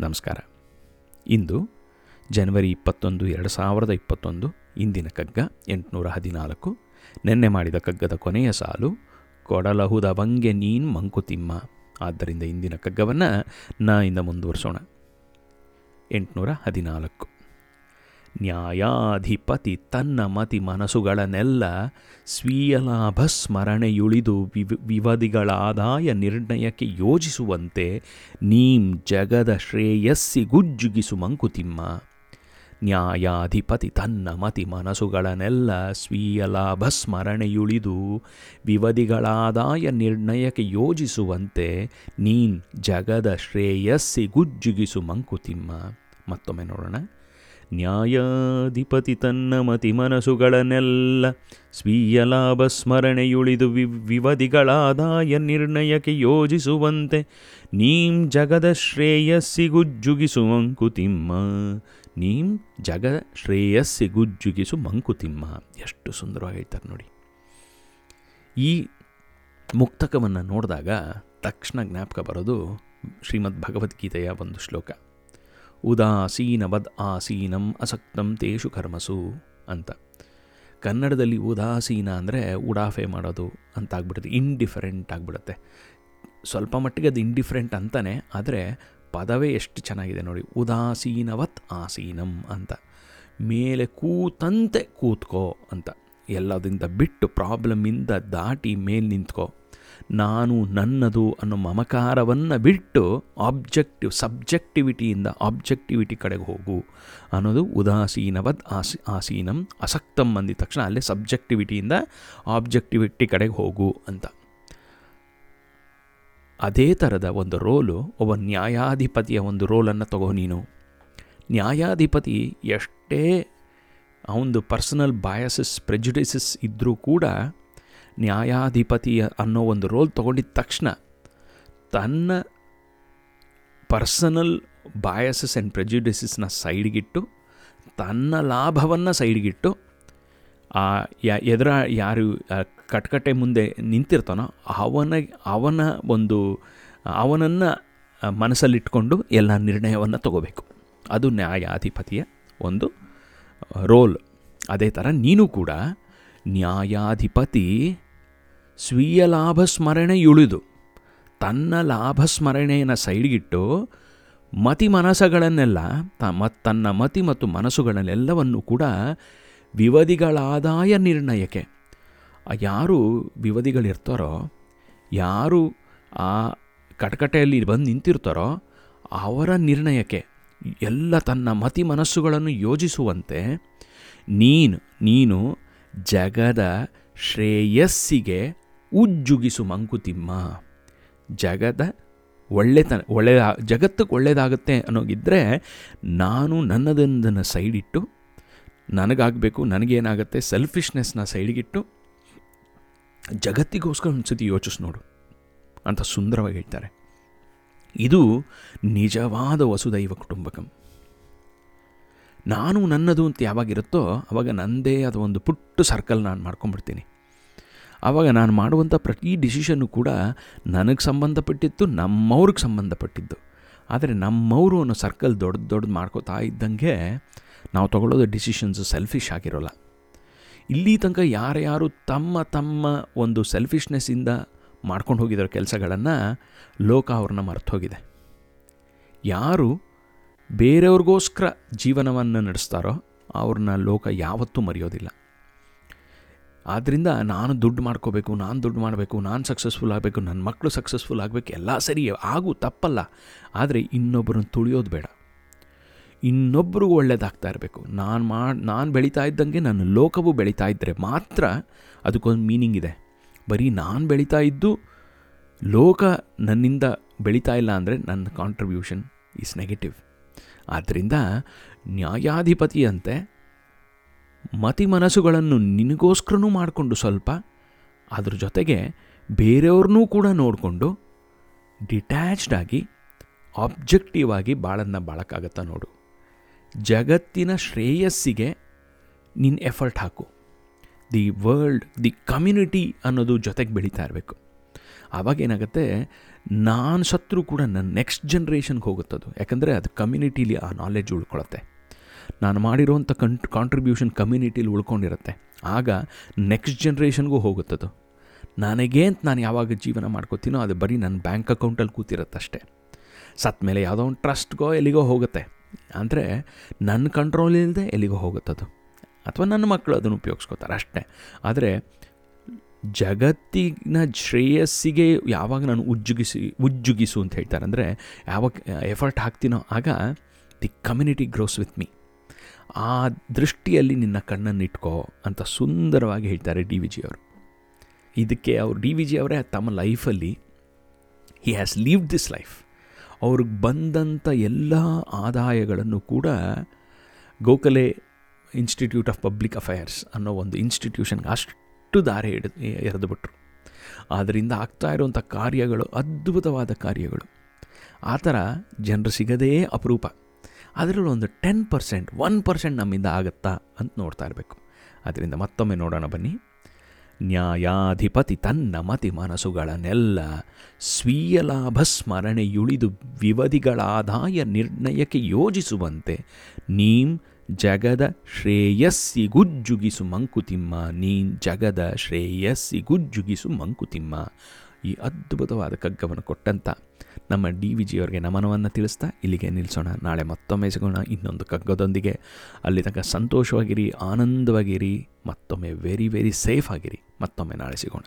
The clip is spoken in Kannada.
ನಮಸ್ಕಾರ. ಇಂದು ಜನವರಿ ಇಪ್ಪತ್ತೊಂದು, ಎರಡು ಸಾವಿರದ ಇಪ್ಪತ್ತೊಂದು, ಇಂದಿನ ಕಗ್ಗ ಎಂಟುನೂರ ಹದಿನಾಲ್ಕು. ನಿನ್ನೆ ಮಾಡಿದ ಕಗ್ಗದ ಕೊನೆಯ ಸಾಲು, ಕೊಡಲಹುದ ಬಂಗೆ ನೀನ್ ಮಂಕುತಿಮ್ಮ ಆದ್ದರಿಂದ ಇಂದಿನ ಕಗ್ಗವನ್ನು ನಾ ಇಂದ ಮುಂದುವರಿಸೋಣ. ಎಂಟುನೂರ ಹದಿನಾಲ್ಕು. ನ್ಯಾಯಾಧಿಪತಿ ತನ್ನ ಮತಿ ಮನಸ್ಸುಗಳನ್ನೆಲ್ಲ ಸ್ವೀಯ ಲಾಭ ಸ್ಮರಣೆಯುಳಿದು ನಿರ್ಣಯಕ್ಕೆ ಯೋಜಿಸುವಂತೆ ನೀಂ ಜಗದ ಶ್ರೇಯಸ್ಸಿ ಗುಜ್ಜುಗಿಸು ಮಂಕುತಿಮ್ಮ. ನ್ಯಾಯಾಧಿಪತಿ ತನ್ನ ಮತಿ ಮನಸ್ಸುಗಳನ್ನೆಲ್ಲ ಸ್ವೀಯ ಲಾಭ ಸ್ಮರಣೆಯುಳಿದು ವಿವಧಿಗಳಾದಾಯ ನಿರ್ಣಯಕ್ಕೆ ಯೋಜಿಸುವಂತೆ ನೀನ್ ಜಗದ ಶ್ರೇಯಸ್ಸಿ ಗುಜ್ಜುಗಿಸು ಮಂಕುತಿಮ್ಮ. ಮತ್ತೊಮ್ಮೆ ನೋಡೋಣ. ನ್ಯಾಯಾಧಿಪತಿ ತನ್ನ ಮತಿ ಮನಸ್ಸುಗಳನ್ನೆಲ್ಲ ಸ್ವೀಯ ಲಾಭ ಸ್ಮರಣೆಯುಳಿದು ವಿ, ವಿವಧಿಗಳಾದಾಯ ನಿರ್ಣಯಕ್ಕೆ ಯೋಜಿಸುವಂತೆ ನೀಂ ಜಗದ ಶ್ರೇಯಸ್ಸಿಗುಜ್ಜುಗಿಸು ಮಂಕುತಿಮ್ಮ ನೀಂ ಜಗದ ಶ್ರೇಯಸ್ಸಿಗುಜ್ಜುಗಿಸು ಮಂಕುತಿಮ್ಮ ಎಷ್ಟು ಸುಂದರವಾಗಿ ಹೇಳ್ತಾರೆ ನೋಡಿ. ಈ ಮುಕ್ತಕವನ್ನು ನೋಡಿದಾಗ ತಕ್ಷಣ ಜ್ಞಾಪಕ ಬರೋದು ಶ್ರೀಮದ್ ಭಗವದ್ಗೀತೆಯ ಒಂದು ಶ್ಲೋಕ. ಉದಾಸೀನವದ್ ಆಸೀನಂ ಅಸಕ್ತಂ ತೇಷು ಕರ್ಮಸು ಅಂತ. ಕನ್ನಡದಲ್ಲಿ ಉದಾಸೀನ ಅಂದರೆ ಉಡಾಫೆ ಮಾಡೋದು ಅಂತ ಆಗ್ಬಿಡುತ್ತೆ ಇಂಡಿಫರೆಂಟ್ ಆಗಿಬಿಡುತ್ತೆ. ಸ್ವಲ್ಪ ಮಟ್ಟಿಗೆ ಅದು ಇಂಡಿಫರೆಂಟ್ ಅಂತಾನೆ, ಆದರೆ ಪದವೇ ಎಷ್ಟು ಚೆನ್ನಾಗಿದೆ ನೋಡಿ, ಉದಾಸೀನವತ್ ಆಸೀನಂ ಅಂತ. ಮೇಲೆ ಕೂತಂತೆ ಕೂತ್ಕೋ ಅಂತ. ಎಲ್ಲದಿಂದ ಬಿಟ್ಟು ಪ್ರಾಬ್ಲಮ್ಮಿಂದ ದಾಟಿ ಮೇಲೆ ನಿಂತ್ಕೋ. ನಾನು ನನ್ನದು ಅನ್ನೋ ಮಮಕಾರವನ್ನು ಬಿಟ್ಟು ಆಬ್ಜೆಕ್ಟಿವ್ ಸಬ್ಜೆಕ್ಟಿವಿಟಿಯಿಂದ ಆಬ್ಜೆಕ್ಟಿವಿಟಿ ಕಡೆಗೆ ಹೋಗು ಅನ್ನೋದು ಉದಾಸೀನವದ್ ಆಸಿ, ಆಸೀನಂ, ಅಸಕ್ತಂ ಅಂದಿದ ತಕ್ಷಣ ಅಲ್ಲೇ ಸಬ್ಜೆಕ್ಟಿವಿಟಿಯಿಂದ ಆಬ್ಜೆಕ್ಟಿವಿಟಿ ಕಡೆಗೆ ಹೋಗು ಅಂತ. ಅದೇ ಥರದ ಒಂದು ರೋಲು ಒಬ್ಬ ನ್ಯಾಯಾಧಿಪತಿಯ ಒಂದು ರೋಲನ್ನು ತಗೋ ನೀನು. ನ್ಯಾಯಾಧಿಪತಿ ಎಷ್ಟೇ ಅವನದು ಪರ್ಸನಲ್ ಬಯಾಸಸ್ ಪ್ರೆಜುಡಿಸಸ್ ಇದ್ದರೂ ಕೂಡ ನ್ಯಾಯಾಧಿಪತಿಯ ಅನ್ನೋ ಒಂದು ರೋಲ್ ತೊಗೊಂಡಿದ್ದ ತಕ್ಷಣ ತನ್ನ ಪರ್ಸನಲ್ ಬಾಯಸಸ್ ಆ್ಯಂಡ್ ಪ್ರೆಜುಡಿಸಸ್ನ ಸೈಡ್ಗಿಟ್ಟು, ತನ್ನ ಲಾಭವನ್ನು ಸೈಡ್ಗಿಟ್ಟು, ಆ ಎದುರ ಯಾರು ಕಟ್ಕಟ್ಟೆ ಮುಂದೆ ನಿಂತಿರ್ತಾನೋ ಅವನ ಅವನ ಒಂದು, ಅವನನ್ನು ಮನಸ್ಸಲ್ಲಿಟ್ಕೊಂಡು ಎಲ್ಲ ನಿರ್ಣಯವನ್ನು ತಗೋಬೇಕು. ಅದು ನ್ಯಾಯಾಧಿಪತಿಯ ಒಂದು ರೋಲ್. ಅದೇ ಥರ ನೀನು ಕೂಡ ನ್ಯಾಯಾಧಿಪತಿ ಸ್ವೀಯ ಲಾಭ ಸ್ಮರಣೆಯುಳಿದು. ತನ್ನ ಲಾಭ ಸ್ಮರಣೆಯನ್ನು ಸೈಡ್ಗಿಟ್ಟು ಮತಿ ಮನಸ್ಸುಗಳನ್ನೆಲ್ಲ ತನ್ನ ಮತಿ ಮತ್ತು ಮನಸ್ಸುಗಳನ್ನೆಲ್ಲವನ್ನು ಕೂಡ ವಿವಧಿಗಳಾದಾಯ ನಿರ್ಣಯಕ್ಕೆ. ಯಾರು ವಿವಧಿಗಳಿರ್ತಾರೋ ಯಾರು ಆ ಕಟಕಟೆಯಲ್ಲಿ ಬಂದು ನಿಂತಿರ್ತಾರೋ ಅವರ ನಿರ್ಣಯಕ್ಕೆ ಎಲ್ಲ ತನ್ನ ಮತಿ ಮನಸ್ಸುಗಳನ್ನು ಯೋಜಿಸುವಂತೆ ನೀನು ನೀನು ಜಗದ ಶ್ರೇಯಸ್ಸಿಗೆ ಉಜ್ಜುಗಿಸು ಮಂಕುತಿಮ್ಮ. ಜಗದ ಒಳ್ಳೆತನ ಒಳ್ಳೆಯ ಜಗತ್ತಕ್ಕೆ ಒಳ್ಳೆಯದಾಗುತ್ತೆ ಅನ್ನೋಗಿದ್ದರೆ ನಾನು ನನ್ನದೊಂದನ್ನು ಸೈಡಿಟ್ಟು, ನನಗಾಗಬೇಕು, ನನಗೇನಾಗುತ್ತೆ ಸೆಲ್ಫಿಶ್ನೆಸ್ನ ಸೈಡಿಗಿಟ್ಟು ಜಗತ್ತಿಗೋಸ್ಕರ ಒಂದು ಸತಿ ಯೋಚಿಸ್ ನೋಡು ಅಂತ ಸುಂದರವಾಗಿ ಹೇಳ್ತಾರೆ. ಇದು ನಿಜವಾದ ವಸುದೈವ ಕುಟುಂಬಕಂ. ನಾನು ನನ್ನದು ಅಂತ ಯಾವಾಗಿರುತ್ತೋ ಆವಾಗ ನನ್ನದೇ ಆದ ಒಂದು ಪುಟ್ಟು ಸರ್ಕಲ್ ನಾನು ಮಾಡ್ಕೊಂಡ್ಬಿಡ್ತೀನಿ. ಆವಾಗ ನಾನು ಮಾಡುವಂಥ ಪ್ರತಿ ಡಿಸಿಷನ್ನು ಕೂಡ ನನಗೆ ಸಂಬಂಧಪಟ್ಟಿತ್ತು, ನಮ್ಮವ್ರಿಗೆ ಸಂಬಂಧಪಟ್ಟಿದ್ದು. ಆದರೆ ನಮ್ಮವರು ಅನ್ನೋ ಸರ್ಕಲ್ ದೊಡ್ಡ ದೊಡ್ಡದು ಮಾಡ್ಕೋತಾ ಇದ್ದಂಗೆ ನಾವು ತಗೊಳ್ಳೋದು ಡಿಸಿಷನ್ಸ್ ಸೆಲ್ಫಿಶ್ ಆಗಿರೋಲ್ಲ. ಇಲ್ಲಿ ತನಕ ಯಾರ್ಯಾರು ತಮ್ಮ ತಮ್ಮ ಒಂದು ಸೆಲ್ಫಿಶ್ನೆಸ್ಸಿಂದ ಮಾಡ್ಕೊಂಡು ಹೋಗಿರೋ ಕೆಲಸಗಳನ್ನು ಲೋಕ ಅವ್ರನ್ನ ಮರ್ತೋಗಿದೆ. ಯಾರು ಬೇರೆಯವ್ರಿಗೋಸ್ಕರ ಜೀವನವನ್ನು ನಡೆಸ್ತಾರೋ ಅವ್ರನ್ನ ಲೋಕ ಯಾವತ್ತೂ ಮರೆಯೋದಿಲ್ಲ. ಆದ್ದರಿಂದ ನಾನು ದುಡ್ಡು ಮಾಡ್ಕೋಬೇಕು, ನಾನು ದುಡ್ಡು ಮಾಡಬೇಕು, ನಾನು ಸಕ್ಸಸ್ಫುಲ್ ಆಗಬೇಕು ನನ್ನ ಮಕ್ಕಳು ಸಕ್ಸಸ್ಫುಲ್ ಆಗಬೇಕು, ಎಲ್ಲ ಸರಿ ಆಗು, ತಪ್ಪಲ್ಲ. ಆದರೆ ಇನ್ನೊಬ್ಬರನ್ನು ತುಳಿಯೋದು ಬೇಡ. ಇನ್ನೊಬ್ಬರಿಗೂ ಒಳ್ಳೇದಾಗ್ತಾ ಇರಬೇಕು. ನಾನು ಮಾಡಿ ನಾನು ಬೆಳೀತಾ ಇದ್ದಂಗೆ ನನ್ನ ಲೋಕವು ಬೆಳೀತಾ ಇದ್ದರೆ ಮಾತ್ರ ಅದಕ್ಕೊಂದು ಮೀನಿಂಗ್ ಇದೆ. ಬರೀ ನಾನು ಬೆಳೀತಾ ಇದ್ದು ಲೋಕ ನನ್ನಿಂದ ಬೆಳೀತಾ ಇಲ್ಲ ಅಂದರೆ ನನ್ನ ಕಾಂಟ್ರಿಬ್ಯೂಷನ್ ಈಸ್ ನೆಗೆಟಿವ್ ಆದ್ದರಿಂದ ನ್ಯಾಯಾಧಿಪತಿಯಂತೆ ಮತಿ ಮನಸ್ಸುಗಳನ್ನು ನಿನಗೋಸ್ಕರನೂ ಮಾಡಿಕೊಂಡು ಸ್ವಲ್ಪ, ಅದ್ರ ಜೊತೆಗೆ ಬೇರೆಯವ್ರನ್ನೂ ಕೂಡ ನೋಡಿಕೊಂಡು ಡಿಟ್ಯಾಚ್ಡ್ ಆಗಿ, ಆಬ್ಜೆಕ್ಟಿವ್ ಆಗಿ ಬಾಳನ್ನು ಬಾಳಕ್ಕಾಗತ್ತಾ ನೋಡು. ಜಗತ್ತಿನ ಶ್ರೇಯಸ್ಸಿಗೆ ನಿನ್ನ ಎಫರ್ಟ್ ಹಾಕು. ದಿ ವರ್ಲ್ಡ್, ದಿ ಕಮ್ಯುನಿಟಿ ಅನ್ನೋದು ಜೊತೆಗೆ ಬೆಳೀತಾ ಇರಬೇಕು. ಆವಾಗ ಏನಾಗುತ್ತೆ, ನಾನು ಸತ್ರು ಕೂಡ ನನ್ನ ನೆಕ್ಸ್ಟ್ ಜನ್ರೇಷನ್ಗೆ ಹೋಗುತ್ತದು. ಯಾಕಂದರೆ ಅದು ಕಮ್ಯುನಿಟೀಲಿ ಆ ನಾಲೆಡ್ಜ್ ಉಳ್ಕೊಳತ್ತೆ. ನಾನು ಮಾಡಿರೋವಂಥ ಕಂಟ್ ಕಾಂಟ್ರಿಬ್ಯೂಷನ್ ಕಮ್ಯುನಿಟೀಲಿ ಉಳ್ಕೊಂಡಿರುತ್ತೆ. ಆಗ ನೆಕ್ಸ್ಟ್ ಜನ್ರೇಷನ್ಗೂ ಹೋಗುತ್ತದು. ನನಗೆ ಅಂತ ನಾನು ಯಾವಾಗ ಜೀವನ ಮಾಡ್ಕೋತೀನೋ ಅದು ಬರೀ ನನ್ನ ಬ್ಯಾಂಕ್ ಅಕೌಂಟಲ್ಲಿ ಕೂತಿರುತ್ತಷ್ಟೇ. ಸತ್ ಮೇಲೆ ಯಾವುದೋ ಒಂದು ಟ್ರಸ್ಟ್ಗೋ ಎಲ್ಲಿಗೋ ಹೋಗುತ್ತೆ. ಅಂದರೆ ನನ್ನ ಕಂಟ್ರೋಲ್ ಇಲ್ಲದೆ ಎಲ್ಲಿಗೋ ಹೋಗುತ್ತದು. ಅಥವಾ ನನ್ನ ಮಕ್ಕಳು ಅದನ್ನು ಉಪಯೋಗಿಸ್ಕೋತಾರೆ ಅಷ್ಟೇ. ಆದರೆ ಜಗತ್ತಿನ ಶ್ರೇಯಸ್ಸಿಗೆ ಯಾವಾಗ ನಾನು ಉಜ್ಜುಗಿಸಿ, ಉಜ್ಜುಗಿಸು ಅಂತ ಹೇಳ್ತಾರೆ ಅಂದರೆ ಯಾವಾಗ ಎಫರ್ಟ್ ಹಾಕ್ತೀನೋ ಆಗ the community grows with me ಆ ದೃಷ್ಟಿಯಲ್ಲಿ ನಿನ್ನ ಕಣ್ಣನ್ನು ಇಟ್ಕೋ ಅಂತ ಸುಂದರವಾಗಿ ಹೇಳ್ತಾರೆ ಡಿ ವಿ ಜಿ ಅವರು. ಇದಕ್ಕೆ ಅವರು ಡಿ ವಿ ಜಿ ಅವರೇ ತಮ್ಮ ಲೈಫಲ್ಲಿ he has leave this life ಅವ್ರಿಗೆ ಬಂದಂಥ ಎಲ್ಲ ಆದಾಯಗಳನ್ನು ಕೂಡ Gokhale Institute of Public Affairs ಅನ್ನೋ ಒಂದು ಇನ್ಸ್ಟಿಟ್ಯೂಷನ್ಗೆ ಅಷ್ಟು ದಾರಿ ಹಿಡಿದು ಎರೆದುಬಿಟ್ರು ಆದ್ದರಿಂದ ಆಗ್ತಾ ಇರುವಂಥ ಕಾರ್ಯಗಳು, ಅದ್ಭುತವಾದ ಕಾರ್ಯಗಳು. ಆ ಥರ ಜನರು ಸಿಗದೇ ಅಪರೂಪ. ಅದರಲ್ಲಿ ಒಂದು ಟೆನ್ ಪರ್ಸೆಂಟ್ ಒನ್ ಪರ್ಸೆಂಟ್ ನಮ್ಮಿಂದ ಆಗುತ್ತಾ ಅಂತ ನೋಡ್ತಾ ಇರಬೇಕು. ಅದರಿಂದ ಮತ್ತೊಮ್ಮೆ ನೋಡೋಣ ಬನ್ನಿ. ನ್ಯಾಯಾಧಿಪತಿ ತನ್ನ ಮತಿ ಮನಸ್ಸುಗಳನ್ನೆಲ್ಲ ಸ್ವೀಯ ಲಾಭ ಸ್ಮರಣೆಯುಳಿದು ವಿವಧಿಗಳಾದಾಯ ನಿರ್ಣಯಕ್ಕೆ ಯೋಜಿಸುವಂತೆ ನೀಂ ಜಗದ ಶ್ರೇಯಸ್ಸಿಗುಜ್ಜುಗಿಸು ಮಂಕುತಿಮ್ಮ ನೀನ್ ಜಗದ ಶ್ರೇಯಸ್ಸಿಗುಜ್ಜುಗಿಸು ಮಂಕುತಿಮ್ಮ. ಈ ಅದ್ಭುತವಾದ ಕಗ್ಗವನ್ನು ಕೊಟ್ಟಂಥ ನಮ್ಮ ಡಿ ವಿ ಜಿಯವರಿಗೆ ನಮನವನ್ನು ತಿಳಿಸ್ತಾ ಇಲ್ಲಿಗೆ ನಿಲ್ಲಿಸೋಣ. ನಾಳೆ ಮತ್ತೊಮ್ಮೆ ಸಿಗೋಣ. ಇನ್ನೊಂದು ಕಗ್ಗದೊಂದಿಗೆ ಅಲ್ಲಿ ತನಕ ಸಂತೋಷವಾಗಿರಿ, ಆನಂದವಾಗಿರಿ, ಮತ್ತೊಮ್ಮೆ ವೆರಿ ವೆರಿ ಸೇಫ್ ಆಗಿರಿ. ಮತ್ತೊಮ್ಮೆ ನಾಳೆ ಸಿಗೋಣ.